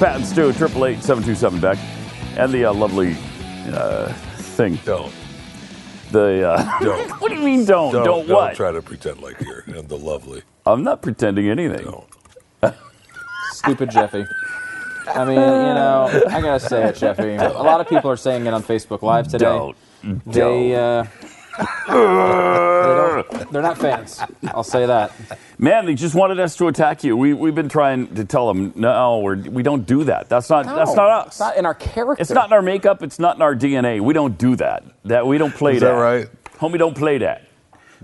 Pat and Stu, triple eight seven two seven Beck, and the uh, lovely uh, thing. Don't. The uh, Don't. what do you mean? Don't Don't, don't, don't what? try to pretend like you're and the lovely. I'm not pretending anything. Don't. Stupid Jeffy. I mean, you know, I gotta say it, Jeffy. A lot of people are saying it on Facebook Live today. Don't. They, uh, they don't, they're not fans. I'll say that. Man, they just wanted us to attack you. We we've been trying to tell them no, we're, we don't do that. That's not that's not us. It's not in our character. It's not in our makeup. It's not in our DNA. We don't do that. That we don't play Is that. that right? Homie, don't play that.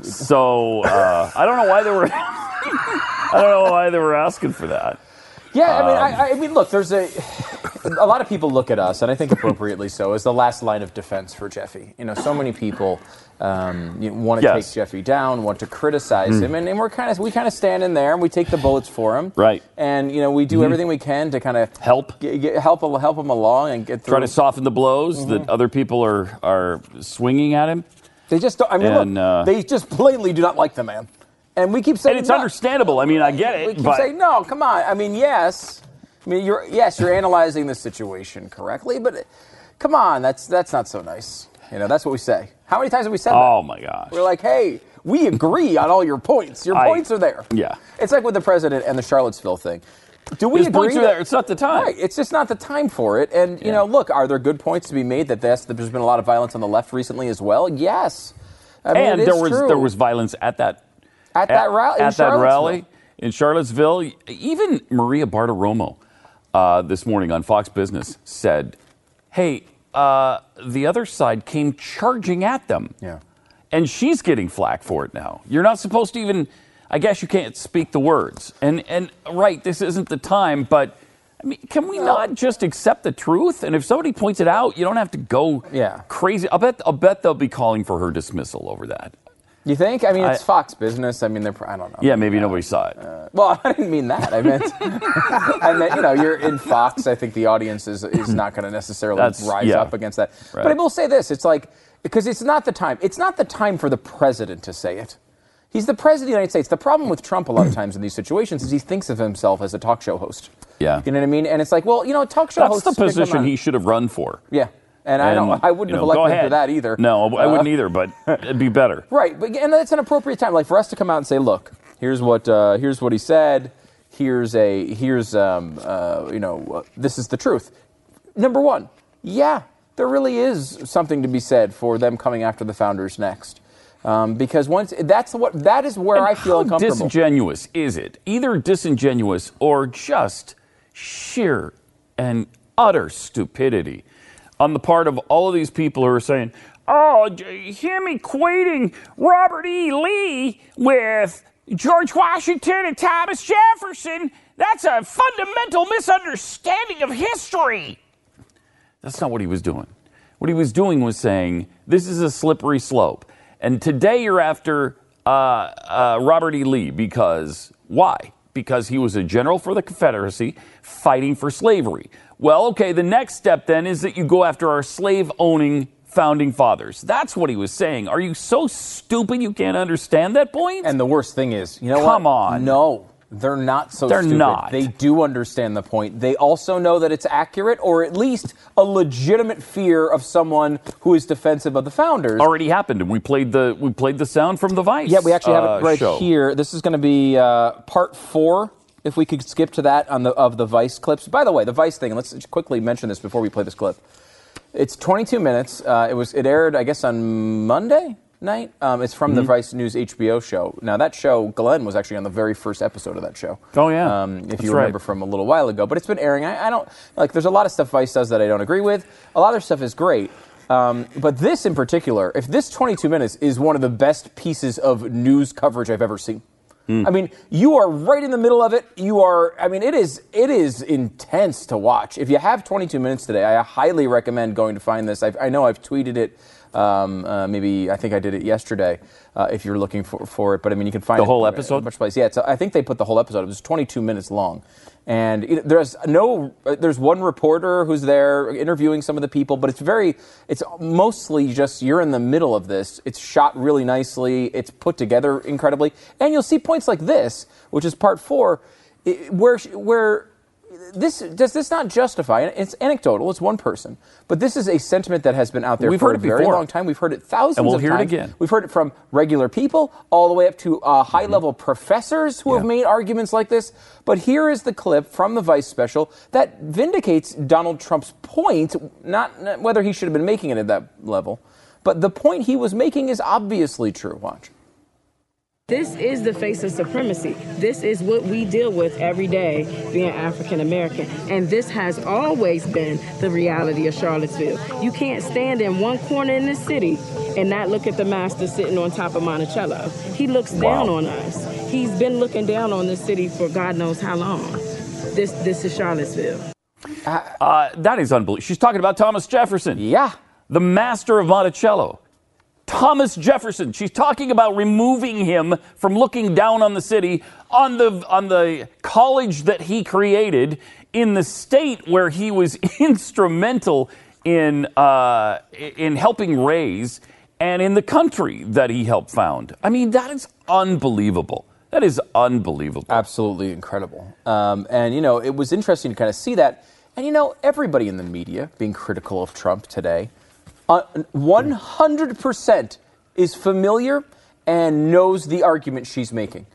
So uh, I don't know why they were. I don't know why they were asking for that. Yeah, I mean, Um, I, I mean, look, there's a a lot of people look at us, and I think appropriately so, as the last line of defense for Jeffy. You know, so many people um, you want to Yes. Hmm. take Jeffy down, want to criticize him, and, and we're kind of we kind of stand in there and we take the bullets for him, Right. Mm-hmm. And you know, we do everything we can to kind of Help. get, get, help help him along and get through. Try to soften the blows Mm-hmm. that other people are are swinging at him. They just don't. I mean, And, look, uh, they just plainly do not like the man, and we keep saying And it's no. understandable. I mean, I get it, We keep but saying no. Come on. I mean, yes. I mean, you're yes, you're analyzing the situation correctly, but come on, that's that's not so nice. You know, that's what we say. How many times have we said that? oh my gosh. We're like, hey, we agree on all your points. Your I- points are there. yeah. It's like with the president and the Charlottesville thing. Do we His agree? points are that- there. It's not the time. Right. It's just not the time for it. And you know, look, are there good points to be made that there's been a lot of violence on the left recently as well? Yes. I mean, and it there was true. there was violence at that at that rally. in at that rally Charlottesville. in Charlottesville. Even Maria Bartiromo uh, this morning on Fox Business said, "Hey, uh, the other side came charging at them." Yeah. and she's getting flack for it now. You're not supposed to even. I guess you can't speak the words. And and right, this isn't the time. But I mean, can we not just accept the truth? And if somebody points it out, you don't have to go Yeah. crazy. I'll bet. I'll bet they'll be calling for her dismissal over that. You think? I mean, it's I- Fox Business. I mean, they're. I don't know. Yeah, maybe nobody saw it. Uh, well, I didn't mean that. I meant, I meant, you know, you're in Fox. I think the audience is is not going to necessarily That's- rise yeah. up against that. Right. But I will say this: it's like because it's not the time. It's not the time for the president to say it. He's the president of the United States. The problem with Trump a lot of times in these situations is he thinks of himself as a talk show host. Yeah. You know what I mean? And it's like, well, you know, a talk show host That's hosts the position he should have run for. Yeah. And, I don't. I wouldn't you know, have elected him for that either. No, I Uh, wouldn't either. But it'd be better. Right, but and that's an appropriate time, like for us to come out and say, "Look, here's what uh, here's what he said. Here's a here's um, uh, you know uh, this is the truth." Number one, yeah, there really is something to be said for them coming after the founders next, um, because once that's what that is where And I feel how uncomfortable. disingenuous is it? Either disingenuous or just sheer and utter stupidity on the part of all of these people who are saying, "Oh, him equating Robert E. Lee with George Washington and Thomas Jefferson, that's a fundamental misunderstanding of history." That's not what he was doing. What he was doing was saying, this is a slippery slope. And today you're after uh, uh, Robert E. Lee because why? Because he was a general for the Confederacy fighting for slavery. Well, okay, the next step then is that you go after our slave owning founding fathers. That's what he was saying. Are you so stupid you can't understand that point? and the worst thing is, you know what? Come on. No, They're not so They're stupid. not. They do understand the point. They also know that it's accurate, or at least a legitimate fear of someone who is defensive of the founders. Already happened, and we played the we played the sound from the Vice. Yeah, we actually have uh, it right show. here. This is going to be uh, part four. If we could skip to that on the of the Vice clips. By the way, the Vice thing. Let's quickly mention this before we play this clip. It's 22 minutes. Uh, it was it aired, I guess, on Monday night. Um, it's from the Mm-hmm. Vice News HBO show. Now that show, Glenn was actually on the very first episode of that show. Oh, yeah. um, if That's you right. remember from a little while ago. But it's been airing. I, I don't like. There's a lot of stuff Vice does that I don't agree with. A lot of stuff is great. Um, but this in particular, if this 22 minutes is one of the best pieces of news coverage I've ever seen. I mean, you are right in the middle of it. You are. I mean, it is. It is intense to watch. If you have 22 minutes today, I highly recommend going to find this. I've, I know I've tweeted it. Um, uh, maybe I think I did it yesterday. Uh, if you're looking for, for it, but I mean, you can find The whole episode? bunch of. Yeah, it's, I think they put the whole episode. It was 22 minutes long, and it, there's no. uh, There's one reporter who's there interviewing some of the people, but it's very. It's mostly just you're in the middle of this. It's shot really nicely. It's put together incredibly, and you'll see points like this, which is part four, where where this does this not justify it's anecdotal it's one person but this is a sentiment that has been out there We've for heard a it very before. long time we've heard it thousands And we'll of hear it times again. we've heard it from regular people all the way up to uh, high level professors who have Mm-hmm. Made arguments like this but here is the clip from the vice special that vindicates donald trump's point not, not whether he should have been making it at that level but the point he was making is obviously true watch This is the face of supremacy. This is what we deal with every day being African American. And this has always been the reality of Charlottesville. You can't stand in one corner in this city and not look at the master sitting on top of Monticello. He looks down on us. He's been looking down on this city for God knows how long. This this is Charlottesville. Uh, that is unbelievable. She's talking about Thomas Jefferson. yeah the master of Monticello. Thomas Jefferson. She's talking about removing him from looking down on the city on the on the college that he created in the state where he was instrumental in uh, in helping raise and in the country that he helped found. I mean, that is unbelievable. That is unbelievable. absolutely incredible. Um, and you know, it was interesting to kind of see that. And you know, everybody in the media being critical of Trump today, uh, 100% is familiar and knows the argument she's making.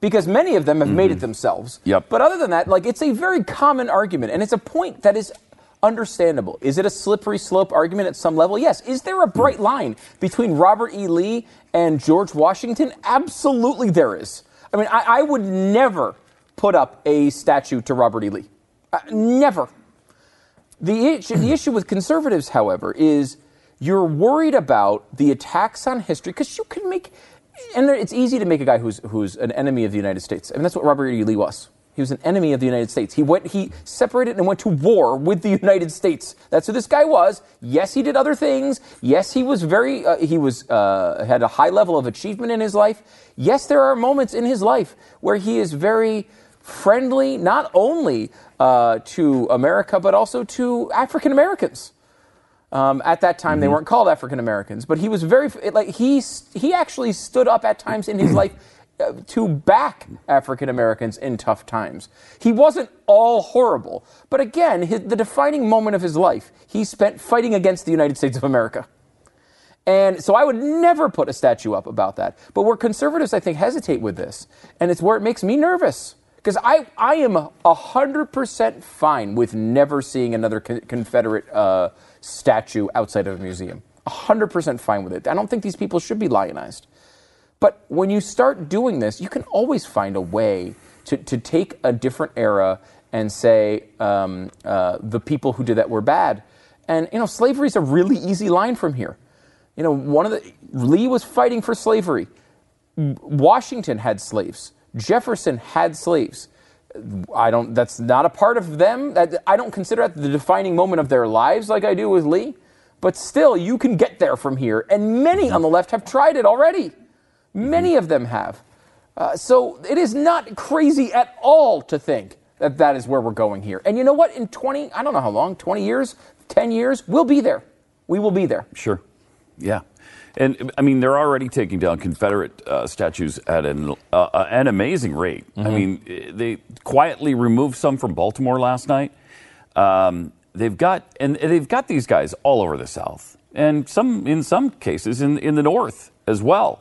Because many of them have made it themselves. Yep. But other than that, like it's a very common argument, and it's a point that is understandable. Is it a slippery slope argument at some level? Yes. Is there a bright line between Robert E. Lee and George Washington? Absolutely, there is. I mean, I, I would never put up a statue to Robert E. Lee. Uh, never. The issue, the issue with conservatives, however, is you're worried about the attacks on history because you can make, and it's easy to make a guy who's who's an enemy of the United States. I mean, that's what Robert E. Lee was. He was an enemy of the United States. He went, he separated and went to war with the United States. That's who this guy was. Yes, he did other things. Yes, he was very, uh, he was uh, had a high level of achievement in his life. Yes, there are moments in his life where he is very friendly, not only uh, to America but also to African Americans. Um, at that time, they weren't called African Americans, but he was very it- like he he actually stood up at times in his life uh, to back African Americans in tough times. He wasn't all horrible, but again, his, the defining moment of his life, he spent fighting against the United States of America. And so I would never put a statue up about that. But where conservatives, I think, hesitate with this, and it's where it makes me nervous. Because I, I am 100% fine with never seeing another con- Confederate uh, statue outside of a museum. 100% fine with it. I don't think these people should be lionized. But when you start doing this, you can always find a way to, to take a different era and say um, uh, the people who did that were bad. And, you know, slavery is a really easy line from here. You know, one of the, Lee was fighting for slavery. Washington had slaves. Jefferson had slaves. I don't, that's not a part of them. That, I don't consider that the defining moment of their lives like I do with Lee. But still, you can get there from here. And many on the left have tried it already. Many of them have. Uh, so it is not crazy at all to think that that is where we're going here. And you know what? In 20, I don't know how long, 20 years, 10 years, we'll be there. We will be there. Sure. Yeah. And I mean, they're already taking down Confederate uh, statues at an uh, uh, an amazing rate. I mean, they quietly removed some from Baltimore last night. Um, they've got and they've got these guys all over the South, and some in some cases in in the North as well.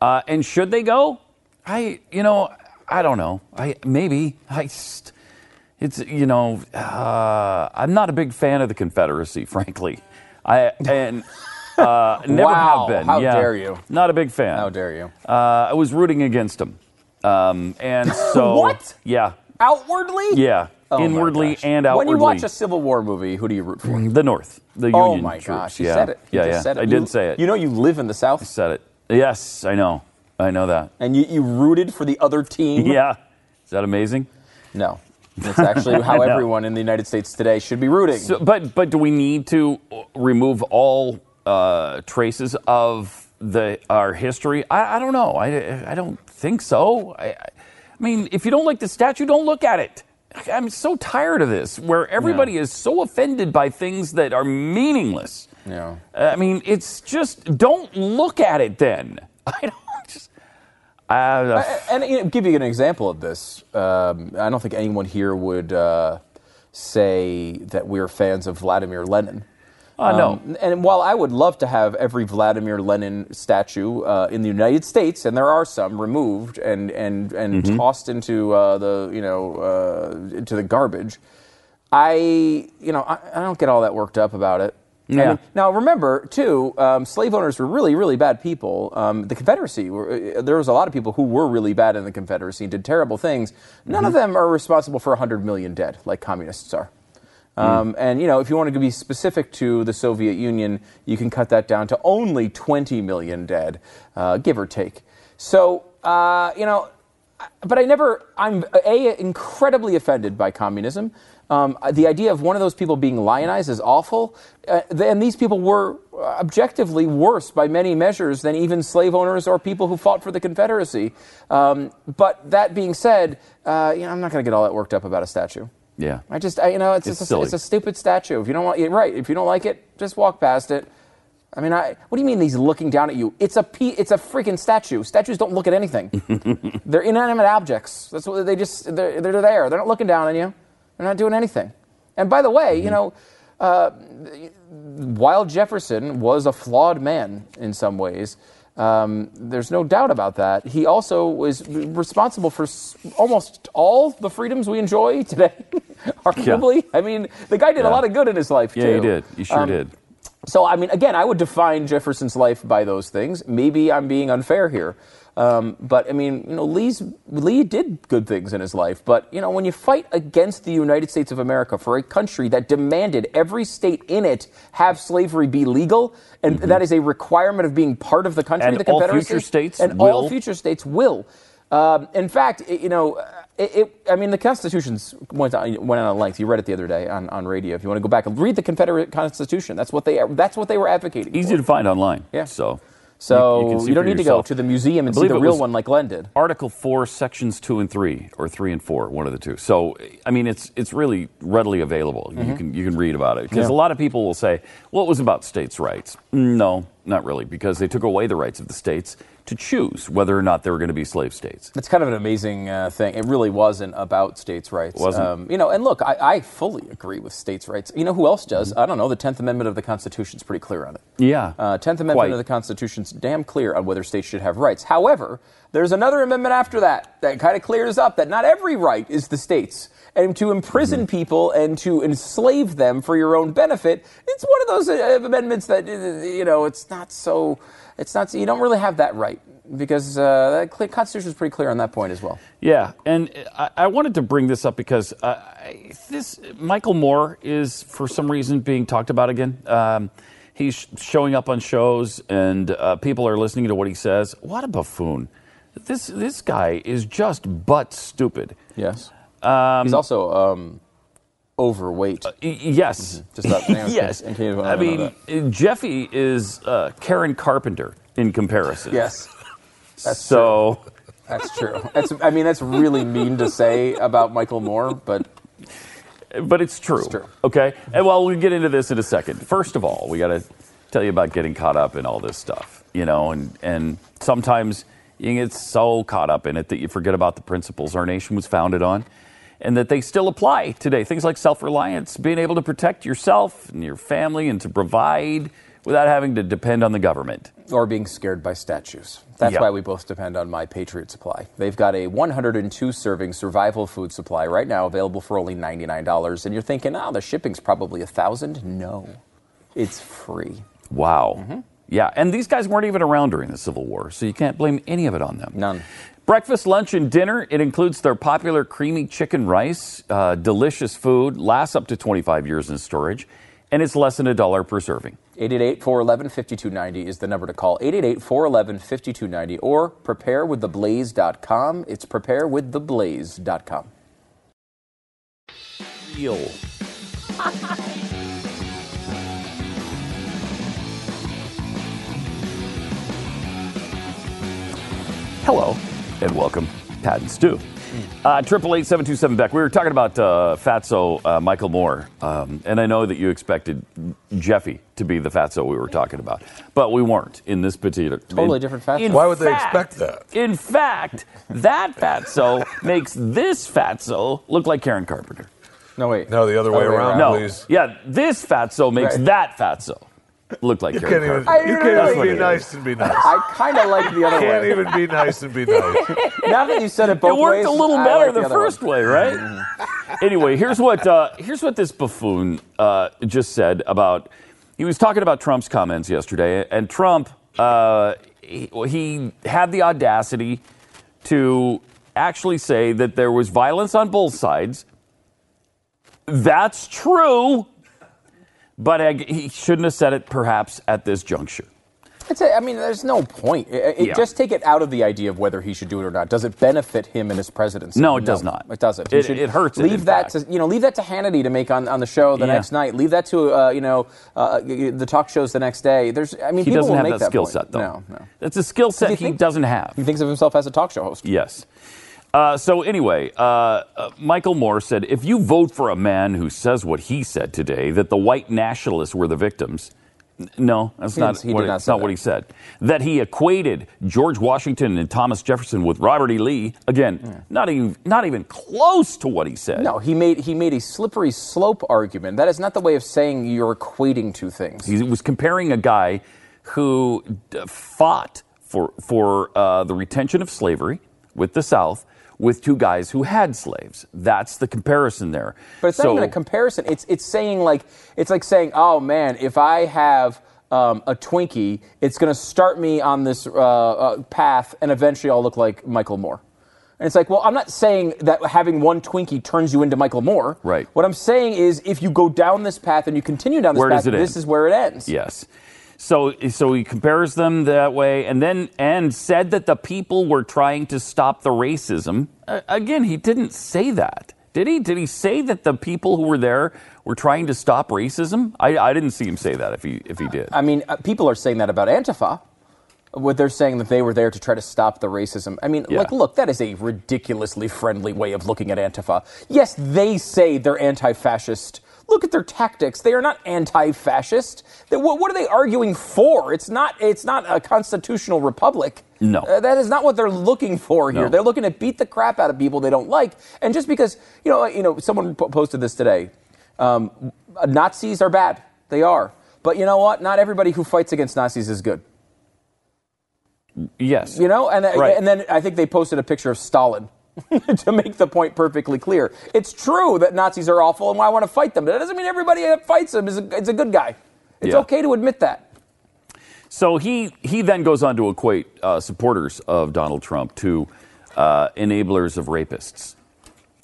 Uh, and should they go? I you know I don't know. I maybe I. Just, it's you know uh, I'm not a big fan of the Confederacy, frankly. I and uh, never Wow, have been. how yeah. dare you. Not a big fan. How dare you? Uh, I was rooting against him. um, and so What? Yeah, Outwardly? yeah. Oh Inwardly and outwardly. When you watch a Civil War movie, who do you root for? the North, the Oh Union Oh my troops. gosh, you yeah. said it. You yeah, just yeah. said it. I You- did say it. You know you live in the South, You said it. Yes, I know. I know that. and you, you rooted for the other team. Yeah. Is that amazing? No, that's actually how everyone in the United States today should be rooting. So, but but do we need to remove all uh, traces of the our history? I, I don't know. I, I don't think so. I, I mean, if you don't like the statue, don't look at it. I'm so tired of this, where everybody is so offended by things that are meaningless. Yeah. I mean, it's just don't look at it then. I don't just. Uh, And you know, give you an example of this. Um, I don't think anyone here would uh, say that we're fans of Vladimir Lenin. Uh, no. Um, and while I would love to have every Vladimir Lenin statue uh, in the United States, and there are some removed and and and Mm-hmm. tossed into uh, the you know uh, into the garbage, I you know I, I don't get all that worked up about it. I Yeah. mean, now remember too, um, slave owners were really really bad people. Um, the Confederacy, were, uh, there was a lot of people who were really bad in the Confederacy and did terrible things. None of them are responsible for 100 million dead like communists are. Um, and you know, if you want to be specific to the Soviet Union, you can cut that down to only 20 million dead, uh, give or take. So uh, you know, but I never. I'm a incredibly offended by communism. Um, the idea of one of those people being lionized is awful, uh, and these people were objectively worse by many measures than even slave owners or people who fought for the Confederacy. Um, but that being said, uh, you know, I'm not going to get all that worked up about a statue. Yeah. I just, I, you know, it's, It's just a, it's a stupid statue. If you don't want, you're right. If you don't like it, just walk past it. I mean, I, what do you mean he's looking down at you? It's a pe- it's a freaking statue. Statues don't look at anything. they're inanimate objects. That's what they just they're, they're there. They're not looking down on you. They're not doing anything. And by the way, you know, uh, while Jefferson was a flawed man in some ways, um, there's no doubt about that. He also was responsible for s- almost all the freedoms we enjoy today, arguably. I mean, the guy did a lot of good in his life, too. Yeah, too. you did. You sure Um, did. So, I mean, again, I would define Jefferson's life by those things. Maybe I'm being unfair here. Um, but, I mean, you know, Lee's, Lee did good things in his life. But, you know, when you fight against the United States of America for a country that demanded every state in it have slavery be legal, and that is a requirement of being part of the country, Mm-hmm. And the all Confederacy. future states and will. all future states will. Um, in fact, it, you know, it, it, I mean, the Constitution's went on, went on at length. You read it the other day on, on radio. If you want to go back and read the Confederate Constitution, that's what they that's what they were advocating. Easy for. to find online. Yeah. So. So you- you you, don't need to go to the museum and see the real one like Glenn did. Article four, sections two and three, or three and four, one of the two. So, I mean, it's it's really readily available. You can you can read about it because Mm-hmm. Yeah. a lot of people will say, "Well, it was about states' rights." No, not really, because they took away the rights of the states to choose whether or not there were going to be slave states. It's kind of an amazing uh, thing. It really wasn't about states' rights. Wasn't. Um, you know, and look, I, I fully agree with states' rights. You know who else does? Mm-hmm. I don't know. The Tenth Amendment of the Constitution is pretty clear on it. Yeah, Uh, Tenth Amendment Quite. of the Constitution's damn clear on whether states should have rights. However, there's another amendment after that that kind of clears up that not every right is the states. And to imprison Mm-hmm. people and to enslave them for your own benefit, it's one of those uh, amendments that uh, you know it's not so. It's not. You don't really have that right because uh, the Constitution is pretty clear on that point as well. Yeah, and I, I wanted to bring this up because uh, I- this Michael Moore is for some reason being talked about again. Um, he's showing up on shows, and uh, people are listening to what he says. What a buffoon! This this guy is just butt stupid. Yes. He's also um, overweight. Y- yes, Just that- yes. in case you I wanna mean, Jeffy is uh, Karen Carpenter in comparison. yes. That's so. That's true. That's, I mean, that's really mean to say about Michael Moore, but But it's true. It's true. Okay. And well, we'll get into this in a second. First of all, we got to tell you about getting caught up in all this stuff. you know, and, and sometimes you get so caught up in it that you forget about the principles our nation was founded on and that they still apply today. Things like self reliance, being able to protect yourself and your family and to provide without having to depend on the government. Or being scared by statues. That's Yeah. why we both depend on My Patriot Supply. They've got a 102 serving survival food supply right now available for only $99. And you're thinking, oh, the shipping's probably a 1000 No, it's free. Wow. Mm-hmm. Yeah, and these guys weren't even around during the Civil War, so you can't blame any of it on them. None. Breakfast, lunch, and dinner. It includes their popular creamy chicken rice, uh, delicious food, lasts up to 25 years in storage, and it's less than a dollar per serving. 888 411 5290 is the number to call. 888 411 5290 or preparewiththeblaze.com. It's preparewiththeblaze.com. Real. Hello and welcome, Pat and Stu. Triple eight seven two seven Beck. We were talking about uh, Fatso uh, Michael Moore, um, and I know that you expected Jeffy to be the Fatso we were talking about, but we weren't in this particular. Totally in- different Fatso. Why would they fact- expect that? In fact, that Fatso makes this Fatso look like Karen Carpenter. No, wait. No, the other way around, No, please. yeah, this Fatso makes Right. that Fatso look like You Karen can't even, Carpenter. you I can't really- even be nice and be nice. I kind of like the other way. can't way. even be nice and be nice. now that you said it both It worked ways, a little I better like the, other first one. way, right? anyway, here's what uh, here's what this buffoon uh, just said about. He was talking about Trump's comments yesterday, and Trump uh, he, he had the audacity to actually say that there was violence on both sides. That's true, but I, he shouldn't have said it perhaps at this juncture. A, I mean, there's no point. It, it- Yeah. Just take it out of the idea of whether he should do it or not. Does it benefit him in his presidency? No, it does not. It doesn't. It- it hurts Leave that fact. to you know. Leave that to Hannity to make on, on the show the Yeah. next night. Leave that to uh, you know uh, the talk shows the next day. There's. I mean, He people doesn't will have make that skill point. set, though. No, no. It's a skill set he he doesn't have. He thinks of himself as a talk show host. Yes. Uh, so anyway, uh, uh, Michael Moore said, if you vote for a man who says what he said today, that the white nationalists were the victims, no, that's He not, what, not that's not that. what he said. That he equated George Washington and Thomas Jefferson with Robert E. Lee, again, not even not even close to what he said. No, he made he made a slippery slope argument. That is not the way of saying you're equating two things. He was comparing a guy who d- fought for for uh, the retention of slavery with the South with two guys who had slaves. That's the comparison there. But it's So- not even a comparison. It's it's saying like it's like saying, oh man, if I have um, a Twinkie, it's going to start me on this uh, uh, path, and eventually I'll look like Michael Moore. And it's like, well, I'm not saying that having one Twinkie turns you into Michael Moore. Right. What I'm saying is, if you go down this path and you continue down this Where path, this end? is where it ends. Yes. So so he compares them that way, and then and said that the people were trying to stop the racism. Uh, again, he didn't say that, did he? Did he say that the people who were there were trying to stop racism? I, I didn't see him say that. If he if he did, I mean, uh, people are saying that about Antifa. What they're saying that they were there to try to stop the racism. I mean, Yeah. like, look, that is a ridiculously friendly way of looking at Antifa. Yes, they say they're anti-fascist. Look at their tactics. They are not anti-fascist. They, what, what are they arguing for? It's not. It's not a constitutional republic. No. Uh, that is not what they're looking for here. No. They're looking to beat the crap out of people they don't like. And just because you know, you know, someone po- posted this today. Um, Nazis are bad. They are. But you know what? Not everybody who fights against Nazis is good. yes, You know, and Right. and then I think they posted a picture of Stalin to make the point perfectly clear. It's true that Nazis are awful, and why I want to fight them. But that doesn't mean everybody that fights them is a, is a good guy. It's Yeah. okay to admit that. So he he then goes on to equate uh, supporters of Donald Trump to uh, enablers of rapists.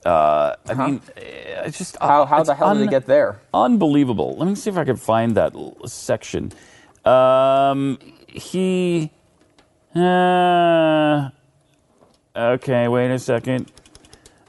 Uh, I mean, eh, it's just How, how it's the hell did un- he get there? Unbelievable. Let me see if I can find that l- section. Um, he. Uh, okay, wait a second.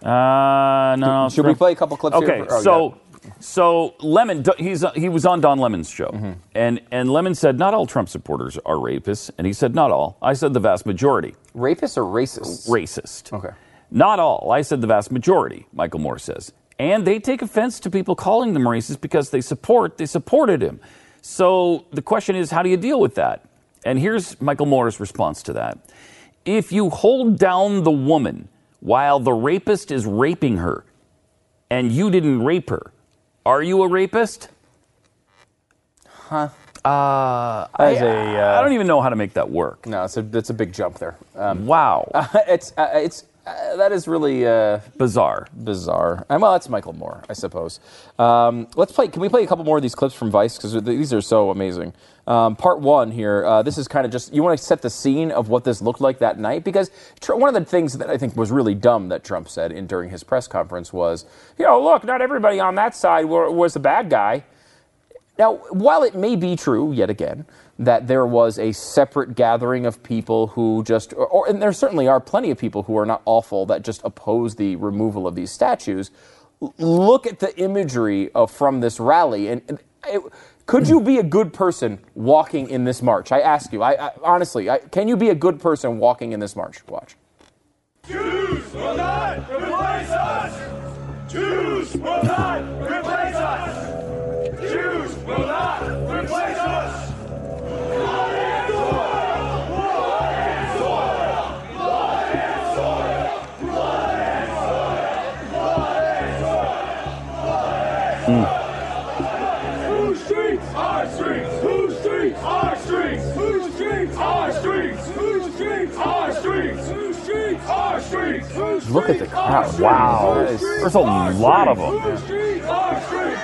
Uh, no. Should we play a couple clips Okay, here? for- oh, so so Lemon, he's he was on Don Lemon's show, Mm-hmm. and and Lemon said not all Trump supporters are rapists, and he said not all. I said the vast majority rapists or racists? racist. Okay. Not all. I said the vast majority, Michael Moore says. And they take offense to people calling them racist because they support they supported him. So the question is how do you deal with that? And here's Michael Moore's response to that. If you hold down the woman while the rapist is raping her and you didn't rape her, are you a rapist? Huh? Uh, I, uh, I don't even know how to make that work. No, it's a it's a big jump there. Um, wow, it's uh, it's uh, that is really uh, bizarre. Bizarre. And well, that's Michael Moore, I suppose. Um, let's play. Can we play a couple more of these clips from Vice because these are so amazing. Um, part one here. Uh, this is kind of just you want to set the scene of what this looked like that night because tr- one of the things that I think was really dumb that Trump said in during his press conference was, you know, look, not everybody on that side were, was a bad guy. Now, while it may be true, yet again, that there was a separate gathering of people who just, or, or, and there certainly are plenty of people who are not awful that just oppose the removal of these statues, l- look at the imagery of from this rally. And, and it, could you be a good person walking in this march? I ask you, I, I honestly, I, can you be a good person walking in this march? Watch. Jews will not replace us! Jews will not replace us! Jews will not replace us! Blood and soil! Blood and soil! Blood and soil! Blood and soil! Blood and soil! Blood and soil! Look at the streets? Crowd. Wow. There's a lot of them. Whose streets? Our streets!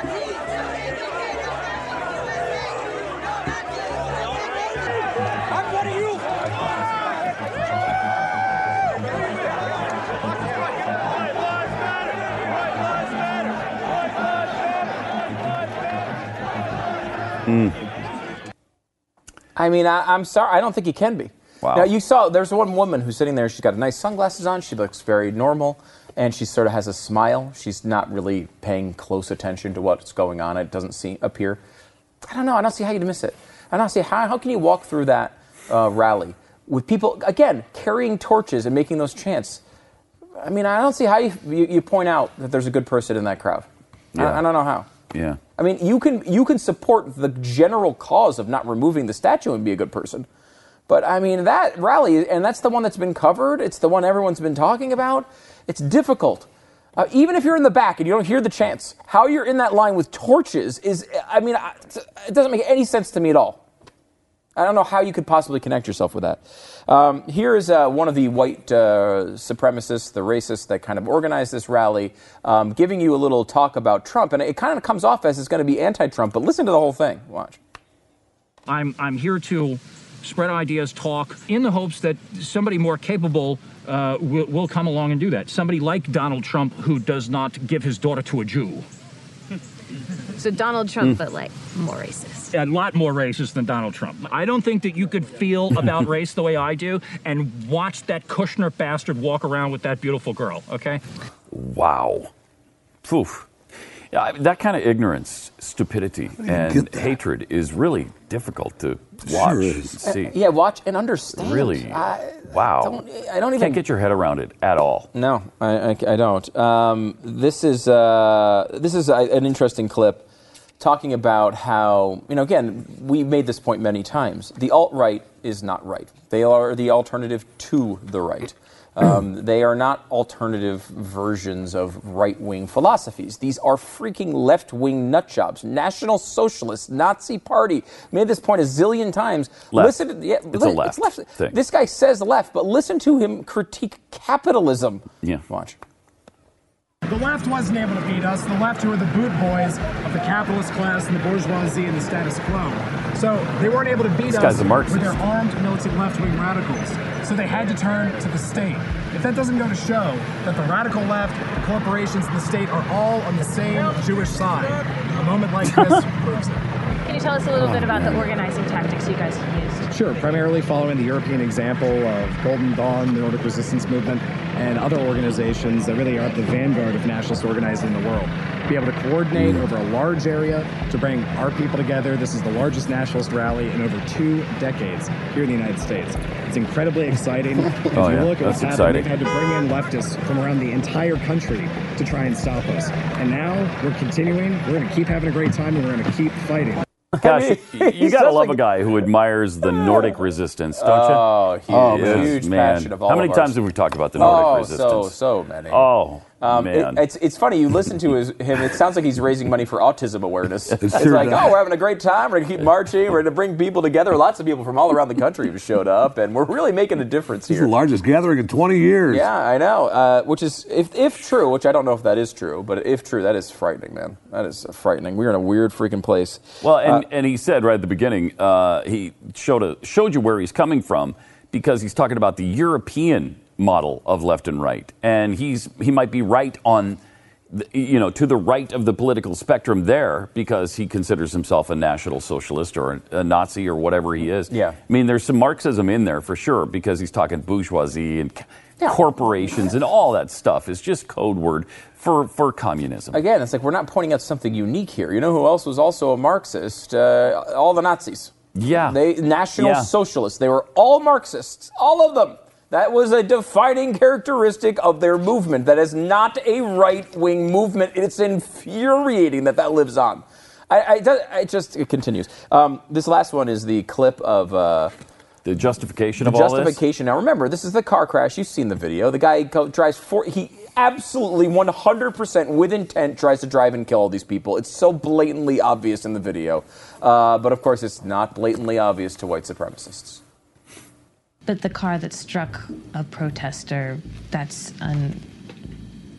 I'm one of you! I mean, I, I'm sorry. I don't think he can be. Wow. Now, you saw there's one woman who's sitting there. She's got nice sunglasses on. She looks very normal, and she sort of has a smile. She's not really paying close attention to what's going on. It doesn't seem appear. I don't know. I don't see how you'd miss it. I don't see how. How can you walk through that uh, rally with people again carrying torches and making those chants? I mean, I don't see how you, you, you point out that there's a good person in that crowd. I- Yeah. I don't know how. Yeah. I mean, you can you can support the general cause of not removing the statue and be a good person. But I mean, that rally, and that's the one that's been covered. It's the one everyone's been talking about. It's difficult. Uh, even if you're in the back and you don't hear the chants, how you're in that line with torches is, I mean, it doesn't make any sense to me at all. I don't know how you could possibly connect yourself with that. Um, here is uh, one of the white uh, supremacists, the racists that kind of organized this rally, um, giving you a little talk about Trump. And it kind of comes off as it's going to be anti Trump, but listen to the whole thing. Watch. I'm, I'm here to spread ideas, talk, in the hopes that somebody more capable uh, will, will come along and do that. Somebody like Donald Trump who does not give his daughter to a Jew. So Donald Trump, but like more racist. A lot more racist than Donald Trump. I don't think that you could feel about race the way I do and watch that Kushner bastard walk around with that beautiful girl, okay? Wow. Poof. Yeah, I- that kind of ignorance, stupidity, and hatred is really difficult to watch and see. Uh, yeah, watch and understand. Really? I, wow. don't- I don't even- Can't get your head around it at all. No, I, I, I don't. Um, this is uh, this is a, an interesting clip talking about how you know. Again, we made this point many times. The alt right is not right. They are the alternative to the right. Um, they are not alternative versions of right wing philosophies. These are freaking left wing nutjobs. National Socialist, Nazi Party. Made this point a zillion times. Left. Listen, to, yeah, It's a li- left thing. This guy says left, but listen to him critique capitalism. Yeah. Watch. The left wasn't able to beat us. The left, who are the boot boys of the capitalist class and the bourgeoisie and the status quo. So they weren't able to beat This us guy's a Marxist. with their armed militant left-wing radicals. So they had to turn to the state. If that doesn't go to show that the radical left, the corporations, and the state are all on the same Jewish side, a moment like this proves it. Can you tell us a little bit about the organizing tactics you guys used? Sure, primarily following the European example of Golden Dawn, the Nordic Resistance Movement, and other organizations that really are at the vanguard of nationalist organizing in the world. Be able to coordinate over a large area to bring our people together. This is the largest nationalist rally in over two decades here in the United States. It's incredibly exciting. If Oh, you yeah, look at what's exciting. they've had to bring in leftists from around the entire country to try and stop us. And now we're continuing. We're going to keep having a great time and we're going to keep fighting. Gosh, you, you gotta love a- a guy who admires the Nordic resistance, don't you? Oh, he Oh, is man. a huge man. passion of all How many of times ours. have we talked about the Nordic oh, resistance? so so many. Oh, Um, it- it's it's funny. You listen to his, him. It sounds like he's raising money for autism awareness. it's sure like, oh, we're having a great time. We're gonna keep marching. We're gonna bring people together. Lots of people from all around the country have showed up, and we're really making a difference This is here. the largest gathering in 20 years. Yeah, I know. Uh, which is, if, if true, which I don't know if that is true, but if true, that is frightening, man. That is frightening. We're in a weird freaking place. Well, and, Uh, and he said right at the beginning, uh, he showed a, showed you where he's coming from because he's talking about the European model of left and right, and he's he might be right on, the, you know, to the right of the political spectrum there because he considers himself a national socialist or a, Nazi or whatever he is. Yeah. I mean, there's some Marxism in there for sure because he's talking bourgeoisie and. Corporations and all that stuff is just code word for, for communism. again, it's like we're not pointing out something unique here. You know who else was also a Marxist? Uh, all the Nazis. Yeah. They National Yeah. Socialists. They were all Marxists, all of them. That was a defining characteristic of their movement. That is not a right wing movement. It's infuriating that that lives on. I, I, it just it continues. Um, this last one is the clip of. Uh, the justification the of all this. justification. Now remember, this is the car crash. You've seen the video. The guy go, drives four. He absolutely 100% with intent tries to drive and kill all these people. It's so blatantly obvious in the video. Uh, but of course, it's not blatantly obvious to white supremacists. But the car that struck a protester, that's un,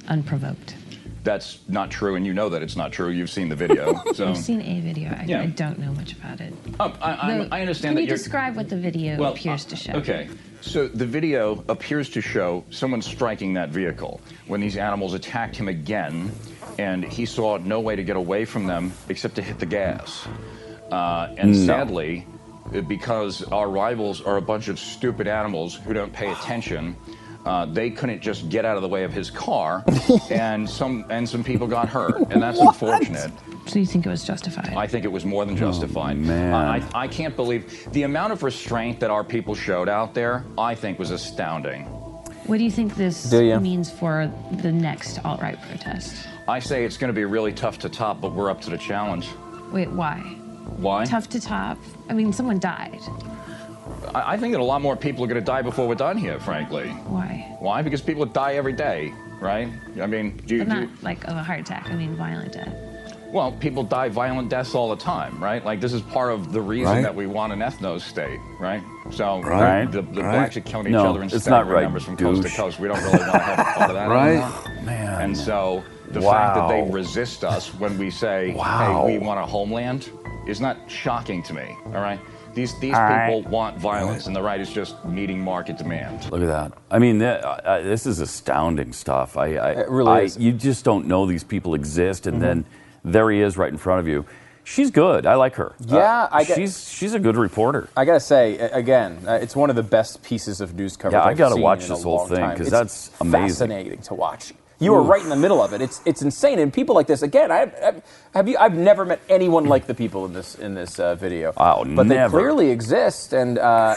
unprovoked. That's not true, and you know that it's not true. You've seen the video, so. I've seen a video. I, Yeah. I don't know much about it. Oh, I, I, Though, I understand Can that you you're. describe what the video Well, appears uh, to show? Okay, so the video appears to show someone striking that vehicle when these animals attacked him again, and he saw no way to get away from them except to hit the gas. Uh, and No. sadly, because our rivals are a bunch of stupid animals who don't pay attention. Uh, they couldn't just get out of the way of his car, and some and some people got hurt, and that's unfortunate. So you think it was justified? I think it was more than justified. man. I, I I can't believe the amount of restraint that our people showed out there. I think was astounding. What do you think this Do ya? means for the next alt-right protest? I say it's going to be really tough to top, but we're up to the challenge. Wait, why? Why? Tough to top. I mean, someone died. I, I think that a lot more people are going to die before we're done here. Frankly, Why? why? Because people die every day, right? I mean, do you, But do you- not like of a heart attack. I mean, violent death. Well, people die violent deaths all the time, right? Like this is part of the reason Right. that we want an ethno state, right? So Right. the, the Right. blacks are killing each No, other in it's not staggering right, numbers from coast to coast. We don't really want to have a part of that Right. anymore. Man. And so the fact that they resist us when we say, Wow. "Hey, we want a homeland," is not shocking to me. All right. These these All right. people want violence, and the right is just meeting market demand. Look at that. I mean, th- uh, this is astounding stuff. I, I, It really I- is. You just don't know these people exist, and Mhm. then there he is right in front of you. She's good. I like her. Uh, Yeah, I get- she's she's a good reporter. I gotta say again, uh, it's one of the best pieces of news coverage. Yeah, I I've gotta seen watch this whole thing, because that's amazing. Fascinating to watch. You are Oof. right in the middle of it. It's it's insane, and people like this. Again, I, I have you. I've never met anyone like the people in this in this uh, video. Oh, but never. they clearly exist, and uh,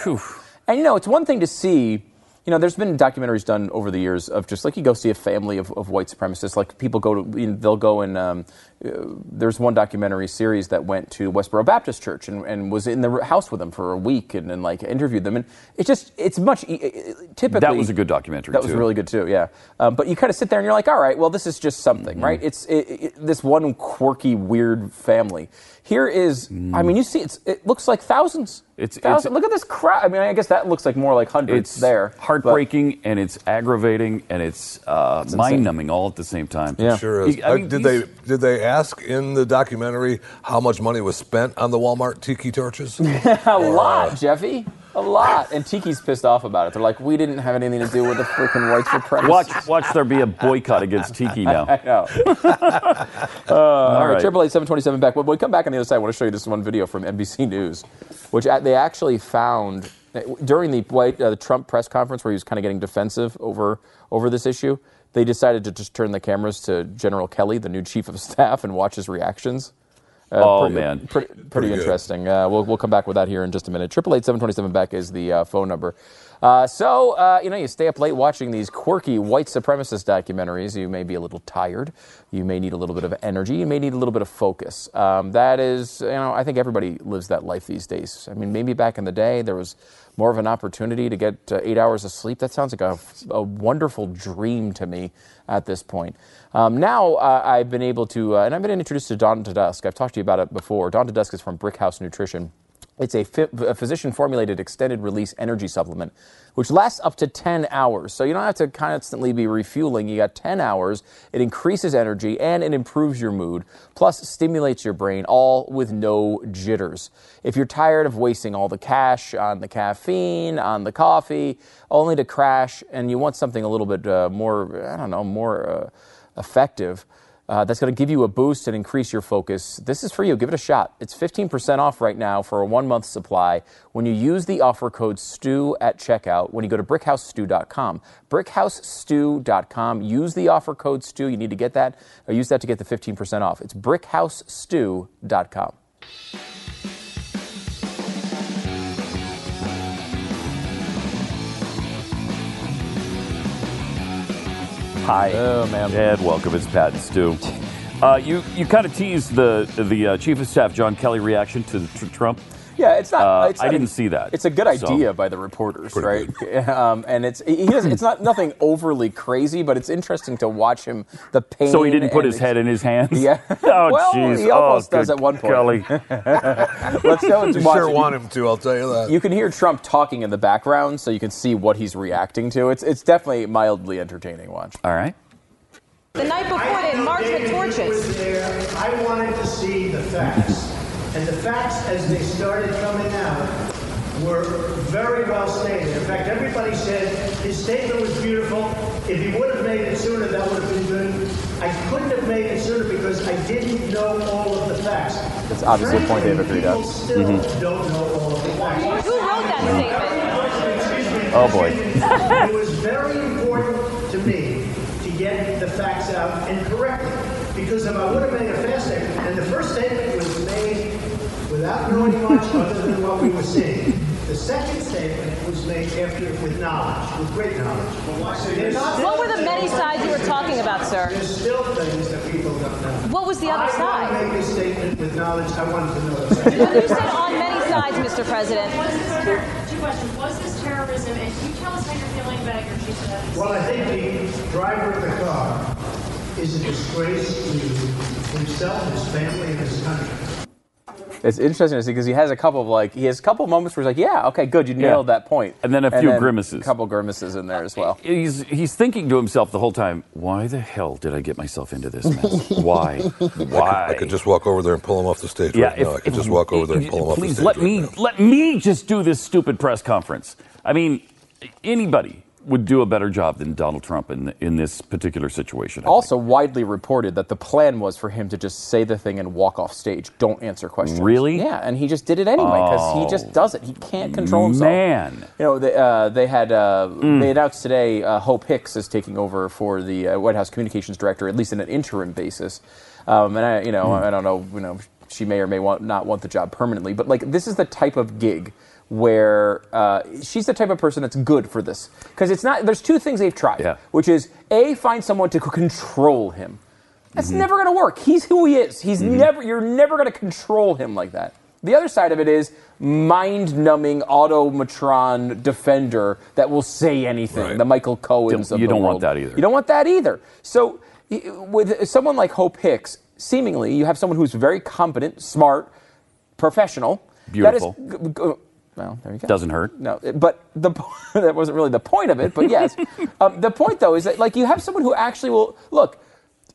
and you know, it's one thing to see. You know, there's been documentaries done over the years of just like you go see a family of, of white supremacists. Like people go to, you know, they'll go and um, there's one documentary series that went to Westboro Baptist Church and, and was in the house with them for a week and, and like interviewed them. And it's just, it's much, e- e- typically. That was a good documentary, That was really good too, yeah. Um, but you kind of sit there and you're like, all right, well, this is just something, Mm-hmm. right? It's it, it, this one quirky, weird family. Here is, I mean, you see, it's, it looks like thousands. Mm. It's- thousands. it's- Look at this crowd. I mean, I guess that looks like more like hundreds It's there. heartbreaking and it's aggravating and it's, uh, insane. mind numbing all at the same time. Sure is. I Uh, mean, did they did they ask in the documentary how much money was spent on the Walmart tiki torches? a lot, Jeffy. A lot. And Tiki's pissed off about it. They're like, we didn't have anything to do with the freaking white supremacists. Watch, watch there be a boycott against Tiki now. I know. uh, all right, right. triple eight seven twenty seven Beck. When we come back on the other side, I want to show you this one video from NBC News, which they actually found during the white uh, the Trump press conference where he was kind of getting defensive over over this issue. They decided to just turn the cameras to General Kelly, the new chief of staff, and watch his reactions. Uh, Oh, pretty- man. pretty, pretty, Pretty interesting. Uh, we'll, we'll come Beck with that here in just a minute. Triple eight seven twenty seven back is the uh, phone number. Uh, so, uh, you know, you stay up late watching these quirky white supremacist documentaries. You may be a little tired. You may need a little bit of energy. You may need a little bit of focus. Um, that is, you know, I think everybody lives that life these days. I mean, maybe back in the day there was more of an opportunity to get uh, eight hours of sleep. That sounds like a, a wonderful dream to me at this point. Um, now uh, I've been able to, uh, and I've been introduced to Dawn to Dusk. I've talked to you about it before. Dawn to Dusk is from Brickhouse Nutrition. It's a, a physician formulated extended release energy supplement, which lasts up to 10 hours. So you don't have to constantly be refueling. You got 10 hours. It increases energy and it improves your mood, plus stimulates your brain, all with no jitters. If you're tired of wasting all the cash on the caffeine, on the coffee, only to crash, and you want something a little bit uh, more, I don't know, more uh, effective, uh, that's going to give you a boost and increase your focus. This is for you. Give it a shot. It's 15% off right now for a one month supply when you use the offer code STU at checkout when you go to brickhousestu.com. Brickhousestu.com. Use the offer code STU. You need to get that, or use that to get the 15% off. It's brickhousestu.com. Hi. Oh, man. And welcome. It's Pat and Stu. Uh, you you kind of teased the the uh, chief of staff John Kelly reaction to tr- Trump. Yeah, it's not. Uh, it's I not- didn't see that. It's a good So- idea by the reporters, right? Um, and it's he doesn't, it's not nothing overly crazy, but it's interesting to watch him the pain. So he didn't put and his head in his hands. Yeah. Oh, well, jeez. he almost Oh, does good at one point. Kelly. Let's go and You watch sure it. want him to, I'll tell you that. You can hear Trump talking in the background, so you can see what he's reacting to. It's it's definitely mildly entertaining. Watch. All right. The night before they marched with torches. I wanted to see the facts. And the facts, as they started coming out, were very well stated. In fact, everybody said his statement was beautiful. If he would have made it sooner, that would have been good. I couldn't have made it sooner because I didn't know all of the facts. That's obviously a point they've agreed on. People still Mhm. don't know all of the facts. Who wrote that statement? Oh boy. it was very important to me to get the facts out and correct it. Because if I would have made a fast statement, and the first statement was made without knowing much other than what we were seeing. The second statement was made after with knowledge, with great knowledge. There's- What were the many sides you were talking about, sir? There's still things that people don't know. What was the other I side? want to make a statement with knowledge. I wanted to know. You said on many sides, Mr. President. Was this terror, two questions. Was this terrorism? And can you tell us how you're feeling about your chief of staff? Well, I think the driver of the car is a disgrace to himself, his family, and his country. It's interesting to see because he has a couple of like he has a couple of moments where he's like, yeah, okay, good, you Yeah. nailed that point, And then a few grimaces. a couple grimaces in there as well. Uh, he's he's thinking to himself the whole time, why the hell did I get myself into this mess? Why? Why? I could just walk over there and pull him off the stage Yeah, right now. if- I could just walk over there and pull him off the Please stage. let right me now. let me just do this stupid press conference. I mean, anybody would do a better job than Donald Trump in in this particular situation. Also, widely reported that the plan was for him to just say the thing and walk off stage. Don't answer questions. Really? Yeah, and he just did it anyway because he just Oh. does it. He can't control himself. Man. You know, they, uh, they had uh, they announced today uh, Hope Hicks is taking over for the uh, White House communications director, at least in an interim basis. Um, and I, you know, I don't know, you know, she may or may want, not want the job permanently, but like this is the type of gig where uh, she's the type of person that's good for this because it's not. There's two things they've tried, which is a find someone to control him. That's never going to work. He's who he is. He's never. You're never going to control him like that. The other side of it is mind-numbing automatron defender that will say anything. The Michael Cohen's you don't want that either. You don't want that either. So with someone like Hope Hicks, seemingly you have someone who's very competent, smart, professional. Beautiful. That is, well, there you go. Doesn't hurt. No, but the that wasn't really the point of it. But yes, um, the point though is that like you have someone who actually will look.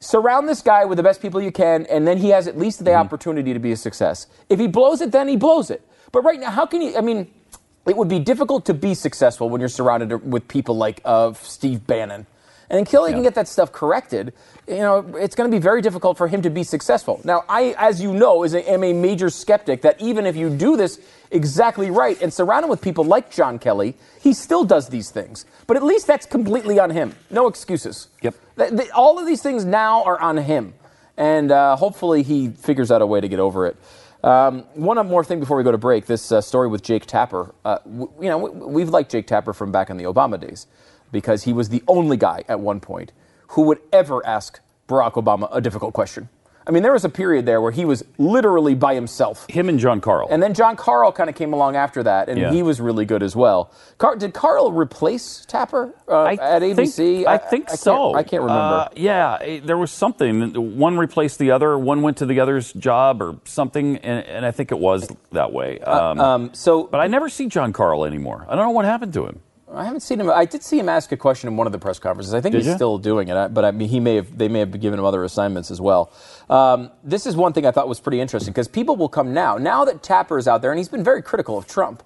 Surround this guy with the best people you can, and then he has at least the Mm-hmm. opportunity to be a success. If he blows it, then he blows it. But right now, how can you? I mean, it would be difficult to be successful when you're surrounded with people like uh, Steve Bannon. And until he can get that stuff corrected, you know, it's going to be very difficult for him to be successful. Now, I, as you know, is a, am a major skeptic that even if you do this exactly right and surround him with people like John Kelly, he still does these things. But at least that's completely on him. No excuses. Yep. Th- th- all of these things now are on him. And uh, hopefully he figures out a way to get over it. Um, one more thing before we go to break. This uh, story with Jake Tapper. Uh, w- you know, w- we've liked Jake Tapper from back in the Obama days because he was the only guy at one point who would ever ask Barack Obama a difficult question. I mean, there was a period there where he was literally by himself. Him and Jon Karl. And then Jon Karl kind of came along after that, and Yeah. he was really good as well. Car- did Karl replace Tapper uh, at ABC? Think, I, think can't- so. I can't remember. Uh, yeah, eh, there was something. One replaced the other. One went to the other's job or something, and, and I think it was that way. Um, um, so, but I never see Jon Karl anymore. I don't know what happened to him. I haven't seen him. I did see him ask a question in one of the press conferences. I think Did he's you? still doing it, but I mean, he may have. They may have given him other assignments as well. Um, this is one thing I thought was pretty interesting because people will come now. Now that Tapper is out there, and he's been very critical of Trump.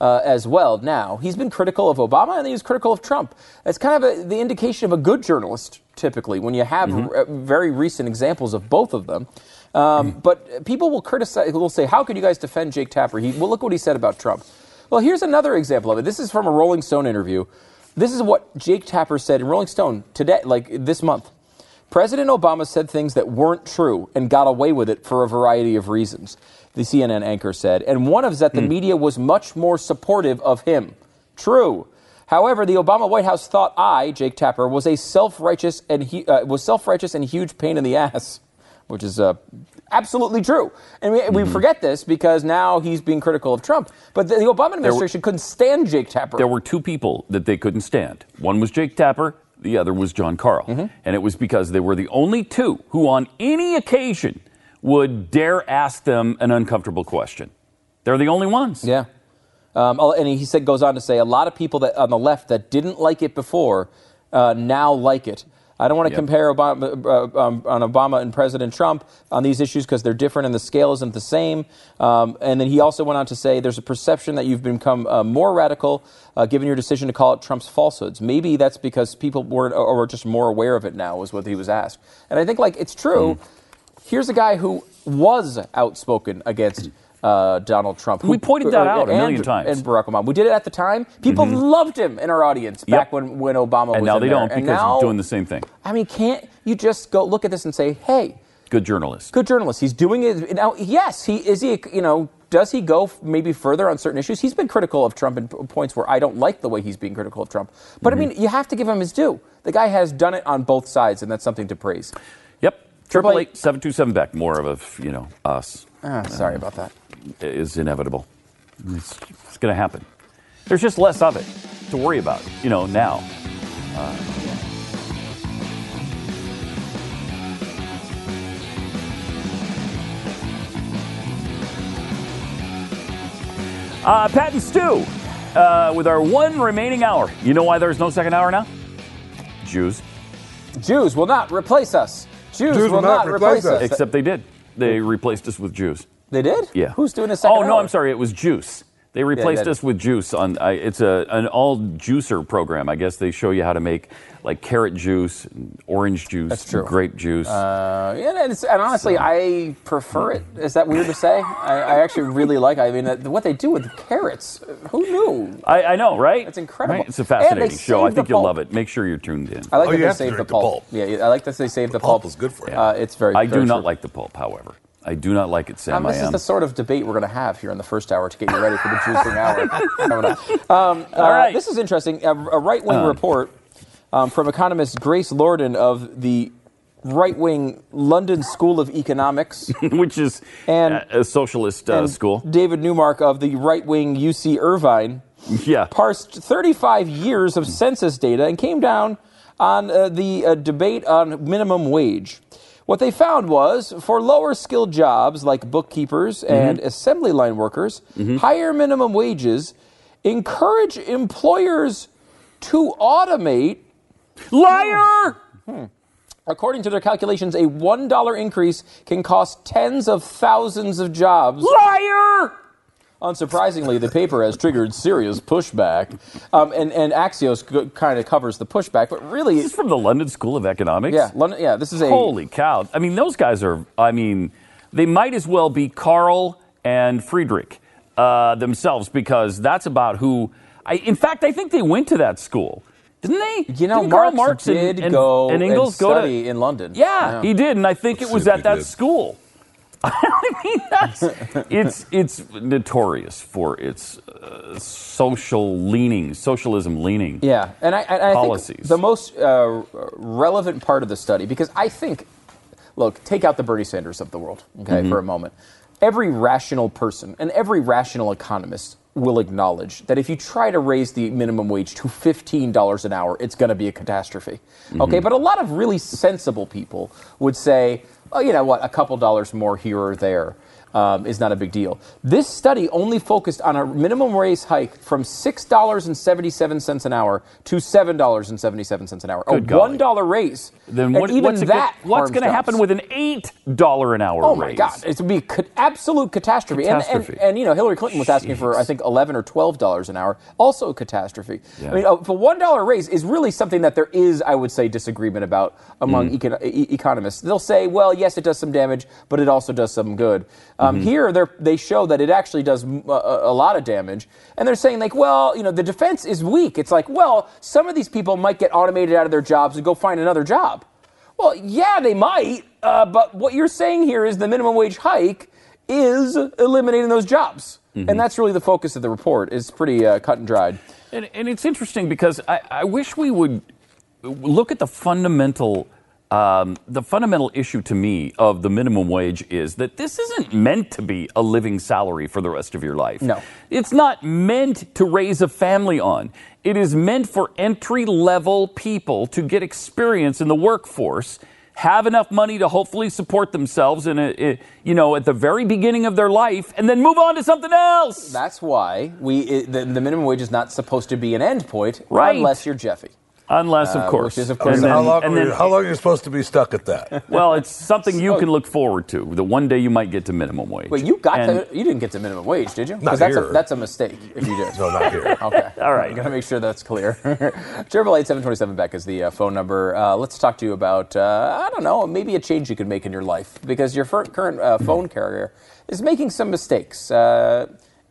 Uh, as well, now he's been critical of Obama and he was critical of Trump. It's kind of a, the indication of a good journalist, typically, when you have Mm-hmm. r- very recent examples of both of them. Um, But people will criticize, will say, "How could you guys defend Jake Tapper?" He, well, look what he said about Trump. Well, here's another example of it. This is from a Rolling Stone interview. This is what Jake Tapper said in Rolling Stone today, like this month. President Obama said things that weren't true and got away with it for a variety of reasons, the CNN anchor said. And one of is that the media was much more supportive of him. True. However, the Obama White House thought I, Jake Tapper, was a self-righteous and he, uh, was self-righteous and huge pain in the ass, which is uh, absolutely true. And we, we forget this because now he's being critical of Trump. But the, the Obama administration couldn't stand Jake Tapper. There were two people that they couldn't stand. One was Jake Tapper, the other was Jon Karl. Mm-hmm. And it was because they were the only two who, on any occasion, would dare ask them an uncomfortable question. They're the only ones. Yeah. Um, and he said, goes on to say, a lot of people that on the left that didn't like it before uh, now like it. I don't want to Yep. compare Obama, uh, um, on Obama and President Trump on these issues because they're different and the scale isn't the same. Um, and then he also went on to say there's a perception that you've become uh, more radical uh, given your decision to call it Trump's falsehoods. Maybe that's because people weren't or were just more aware of it now, was what he was asked. And I think like it's true. Here's a guy who was outspoken against. Uh, Donald Trump. We pointed that out a million times. And Barack Obama. We did it at the time. People loved him in our audience Yep. back when, when Obama was And now in they there. don't because now, he's doing the same thing. I mean, can't you just go look at this and say, hey, Good journalist. good journalist. He's doing it now. Yes, he is. He you know does he go maybe further on certain issues? He's been critical of Trump in points where I don't like the way he's being critical of Trump. But Mm-hmm. I mean, you have to give him his due. The guy has done it on both sides, and that's something to praise. Yep. Triple eight seven two seven Beck. More of a you know us. Ah, sorry about that. Is inevitable. It's, it's going to happen. There's just less of it to worry about. You know now. Uh, Uh, Pat and Stu, uh, with our one remaining hour. You know why there's no second hour now? Jews. Jews will not replace us. Jews, Jews will, not, replace us. Except they did. They replaced us with Jews. They did? Yeah. Who's doing a second Oh no, hour? I'm sorry. It was Juice. They replaced that- us with Juice on. I, it's a an all juicer program. I guess they show you how to make like carrot juice, and orange juice, That's true. grape juice. Uh, yeah, and, it's, and honestly, I prefer it. Is that weird to say? I, I actually really like. I mean, uh, what they do with carrots. Who knew? I, I know, right? It's incredible. Right? It's a fascinating show. I think you'll pulp. love it. Make sure you're tuned in. I like Oh, that you they have to saved the drink the pulp. pulp. Yeah, yeah, I like that they saved the, pulp pulp. is good for you. Uh, it's very. I do very not true. like the pulp, however. I do not like it, Sam. Um, this is the sort of debate we're going to have here in the first hour to get you ready for the juicing hour. Um, All right. This is interesting. A, a right wing Uh. report um, from economist Grace Lordan of the right wing London School of Economics. which is And- a, socialist uh, school. David Neumark of the right wing UC Irvine Yeah. parsed 35 years of census data and came down on uh, the uh, debate on minimum wage. What they found was for lower skilled jobs like bookkeepers mm-hmm. and assembly line workers, mm-hmm. higher minimum wages encourage employers to automate Liar! Hmm. According to their calculations, a $1 increase can cost tens of thousands of jobs. Liar! Unsurprisingly, the paper has triggered serious pushback. Um, and, and Axios kind of covers the pushback, but really, This is from the London School of Economics. yeah, London, yeah, this is a. Holy cow. I mean, those guys are, I mean, they might as well be Karl and Friedrich uh, themselves because that's about who. I, in fact, I think they went to that school. Didn't they? You know, Didn't Karl Marx, did and, and, go and Engels and go study to. in London. Yeah, he did, and I think it Let's was at that did. school. it's it's notorious for its uh, social leaning, socialism leaning. Yeah, and I, and I Policies. think the most uh, relevant part of the study, because I think, look, take out the Bernie Sanders of the world, okay, Mhm. for a moment. Every rational person and every rational economist will acknowledge that if you try to raise the minimum wage to $15 an hour, it's going to be a catastrophe. Okay, Mhm. but a lot of really sensible people would say, oh, you know what, a couple dollars more here or there um, is not a big deal. This study only focused on a minimum wage hike from $6.77 an hour to $7.77 an hour. Good a golly. $1 raise. Then And what, even what's that what's going to happen with an eight dollar an hour Oh raise? my God! It would be ca- absolute catastrophe. And- Catastrophe. And, and, you know, Hillary Clinton was asking for I think eleven or twelve dollars an hour. Also a catastrophe. Yeah. I mean, uh, a one dollar raise is really something that there is, I would say, disagreement about among Mm. econ- e- economists. They'll say, well, yes, it does some damage, but it also does some good. Um, Mhm. Here, they show that it actually does a lot of damage, and they're saying like, well, you know, the defense is weak. It's like, well, some of these people might get automated out of their jobs and go find another job. Well, yeah, they might, uh, but what you're saying here is the minimum wage hike is eliminating those jobs, Mm-hmm. and that's really the focus of the report. It's pretty uh, cut and dried. And, and it's interesting because I, I wish we would look at the fundamental. Um, the fundamental issue to me of the minimum wage is that this isn't meant to be a living salary for the rest of your life. No. It's not meant to raise a family on. It is meant for entry level people to get experience in the workforce, have enough money to hopefully support themselves in a, a- you know, at the very beginning of their life and then move on to something else. That's why we it, the, the minimum wage is not supposed to be an end point, Right. unless you're Jeffy. Unless, of Uh, course. which is, of course, And then- how, long and are then- you, how long are you supposed to be stuck at that? Well, it's something you can look forward to. The one day you might get to minimum wage. Wait, you got And- to you didn't get to minimum wage, did you? Not that's here. a that's a mistake if you did. No, not here. Okay. All right. You got to make sure that's clear. Triple eight seven twenty seven Beck is the uh, phone number. Uh, let's talk to you about uh, I don't know maybe a change you could make in your life because your current uh, phone carrier is making some mistakes.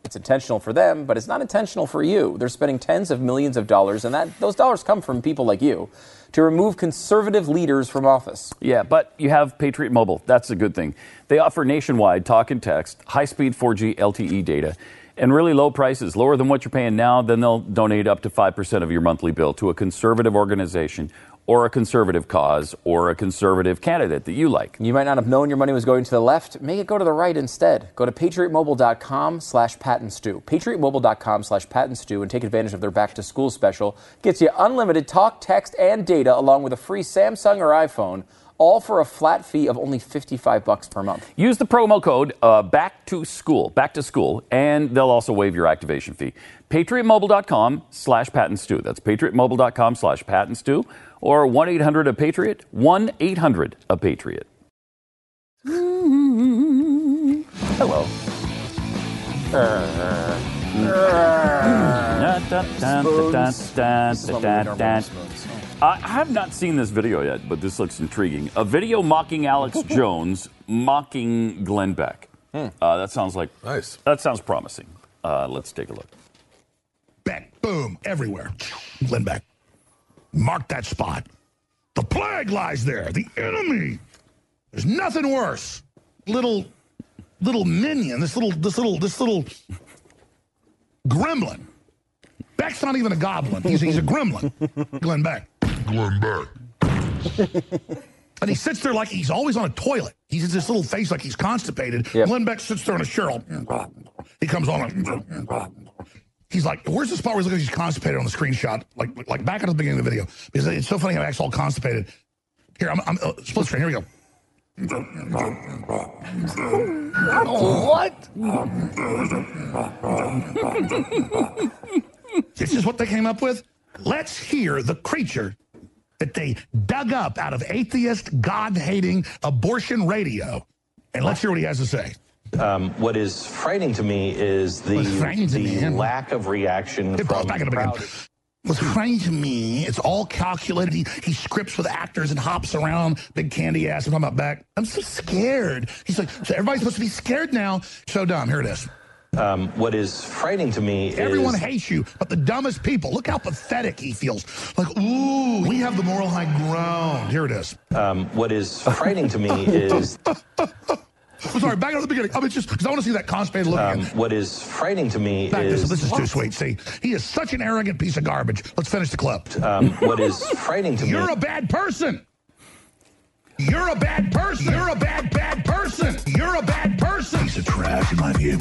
It's intentional for them, but it's not intentional for you. They're spending tens of millions of dollars, and that those dollars come from people like you to remove conservative leaders from office. Yeah, but you have Patriot Mobile. That's a good thing. They offer nationwide talk and text, high speed 4G LTE data, and really low prices, lower than what you're paying now. Then they'll donate up to 5% of your monthly bill to a conservative organization or a conservative cause or a conservative candidate that you like. You might not have known your money was going to the left. Make it go to the right instead. Go to patriotmobile.com slash patandstu. Patriotmobile.com slash patandstu and take advantage of their back to school special. Gets you unlimited talk, text, and data along with a free Samsung or iPhone, all for a flat fee of only 55 bucks per month. Use the promo code uh, back to school, back to school, and they'll also waive your activation fee. PatriotMobile.com slash patandstu. That's PatriotMobile.com slash patandstu or 1 800 a Patriot, 1 800 a Patriot. Hello. I have not seen this video yet, but this looks intriguing. A video mocking Alex Jones, mocking Glenn Beck. Uh, that sounds like nice. That sounds promising. Uh, let's take a look. Beck, boom, everywhere. Glenn Beck. Mark that spot. The plague lies there. The enemy. There's nothing worse. Little, little minion. This little, this little, this little gremlin. Beck's not even a goblin. He's, he's a gremlin. Glenn Beck. Glenn Beck. And he sits there like he's always on a toilet. He's in this little face like he's constipated. Glenn Beck sits there on a Cheryl. He comes on like, he's like, where's the spot where he looks like he's constipated on the screenshot? Like, like back at the beginning of the video. Because it's so funny how Beck's all constipated. Here, I'm, I'm uh, split screen. Here we go. What? This is what they came up with. Let's hear the creature that they dug up out of atheist, God hating abortion radio. And let's hear what he has to say. Um, what is frightening to me is the, What's frightening to the me, lack of reaction pause from back the crowd- What's funny to me, it's all calculated. He, he scripts with actors and hops around. Big candy ass. I'm talking about Beck. I'm so scared. He's like, so everybody's supposed to be scared now. So dumb. Here it is. Um, what is frightening to me Everyone is hates you, but the dumbest people. Look how pathetic he feels. Like, ooh, we have the moral high ground. Here it is. um, what is frightening to me is I'm sorry, back up to the beginning. I mean, just because I want to see that constipated look Um, again. what is frightening to me Back this, is this is too sweet. See, he is such an arrogant piece of garbage. Let's finish the clip. Um, what is frightening to me? You're a bad person. You're a bad person. You're a bad, bad person. You're a bad person. Piece of trash, in my view.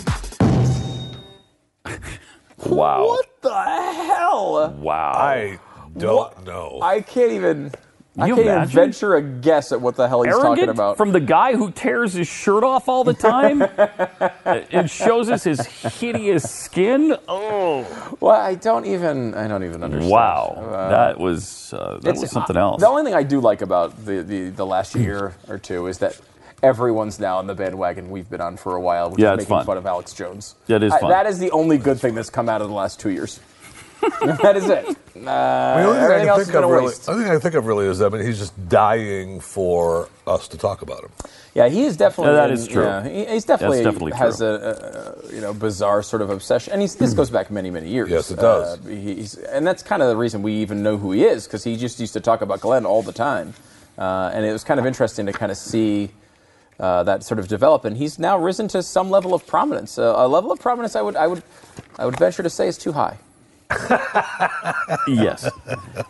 Wow. What the hell? Wow. I don't know. I can't even. I You can't even imagine? venture a guess at what the hell he's talking about. from the guy who tears his shirt off all the time and shows us his hideous skin. Oh, well, I don't even. I don't even understand. wow. Uh, that was uh, that was something uh, else. The only thing I do like about the, the, the last year or two is that everyone's now on the bandwagon we've been on for a while, which Yeah, is making fun. fun of Alex Jones. That is I- fun. that is the only good thing that's come out of the last two years. that is it. Uh, I mean, the only thing I everything can else has think been of really, waste. only thing I think of really is that I mean, he's just dying for us to talk about him. Yeah, he is definitely. Yeah, that true. Yeah, he, he's definitely, That's definitely has true. a, a, you know bizarre sort of obsession, and he's, this goes back many many years. Yes, it does. Uh, he's, and that's kind of the reason we even know who he is because he just used to talk about Glenn all the time, uh, and it was kind of interesting to kind of see. Uh, that sort of develop, and he's now risen to some level of prominence. Uh, a level of prominence, I would, I would, I would venture to say, is too high. Yes.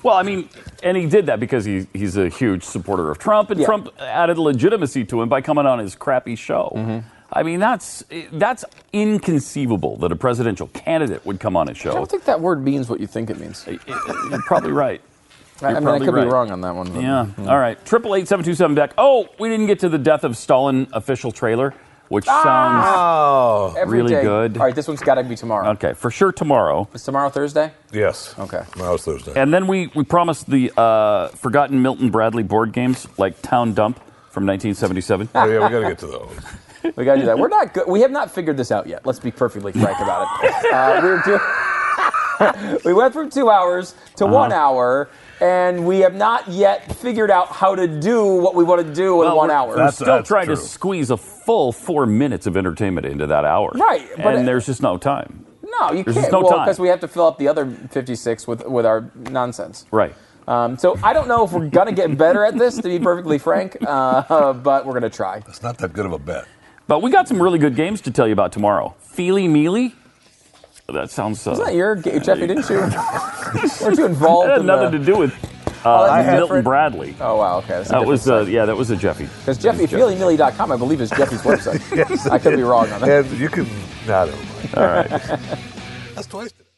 Well, I mean, and he did that because he, he's a huge supporter of Trump, and Yeah. Trump added legitimacy to him by coming on his crappy show. Mm-hmm. I mean, that's that's inconceivable that a presidential candidate would come on his I show. don't think that word means what you think it means. You're probably right. I You're mean, I could right. be wrong on that one. but- Yeah. All right. Triple eight seven two seven Beck. Oh, we didn't get to the death of Stalin official trailer, which sounds Oh, really day. good. All right, this one's got to be tomorrow. Okay, for sure tomorrow. Is tomorrow Thursday? yes. Okay. Tomorrow's Thursday. And then we, we promised the uh, forgotten Milton Bradley board games like Town Dump from 1977. oh, yeah, we got to get to those. We got to do that. We're not good. We have not figured this out yet. Let's be perfectly frank about it. Uh, we're do- we went from two hours to Uh-huh. one hour, and we have not yet figured out how to do what we want to do in Well, one hour. We're still trying to squeeze a full four minutes of entertainment into that hour. Right, but and it- there's just no time. no, you There's can't. just no well, time. because we have to fill up the other 56 with with our nonsense. Right. Um, so I don't know if we're gonna get better at this, to be perfectly frank, uh, but we're gonna try. It's not that good of a bet. But we got some really good games to tell you about tomorrow. Feeley Meeley. That sounds. Uh, Isn't that your ga- Jeffy? Didn't you? Weren't you involved? That had in nothing the, to do with Oh, uh, that's Milton different? Bradley. Oh wow, okay. That's That was uh, yeah, that was a Jeffy. Because Jeffy, feelingmilly.com, I believe, is Jeffy's website. Yes. I could be wrong on that. And you can. Nah. All right. That's twice today.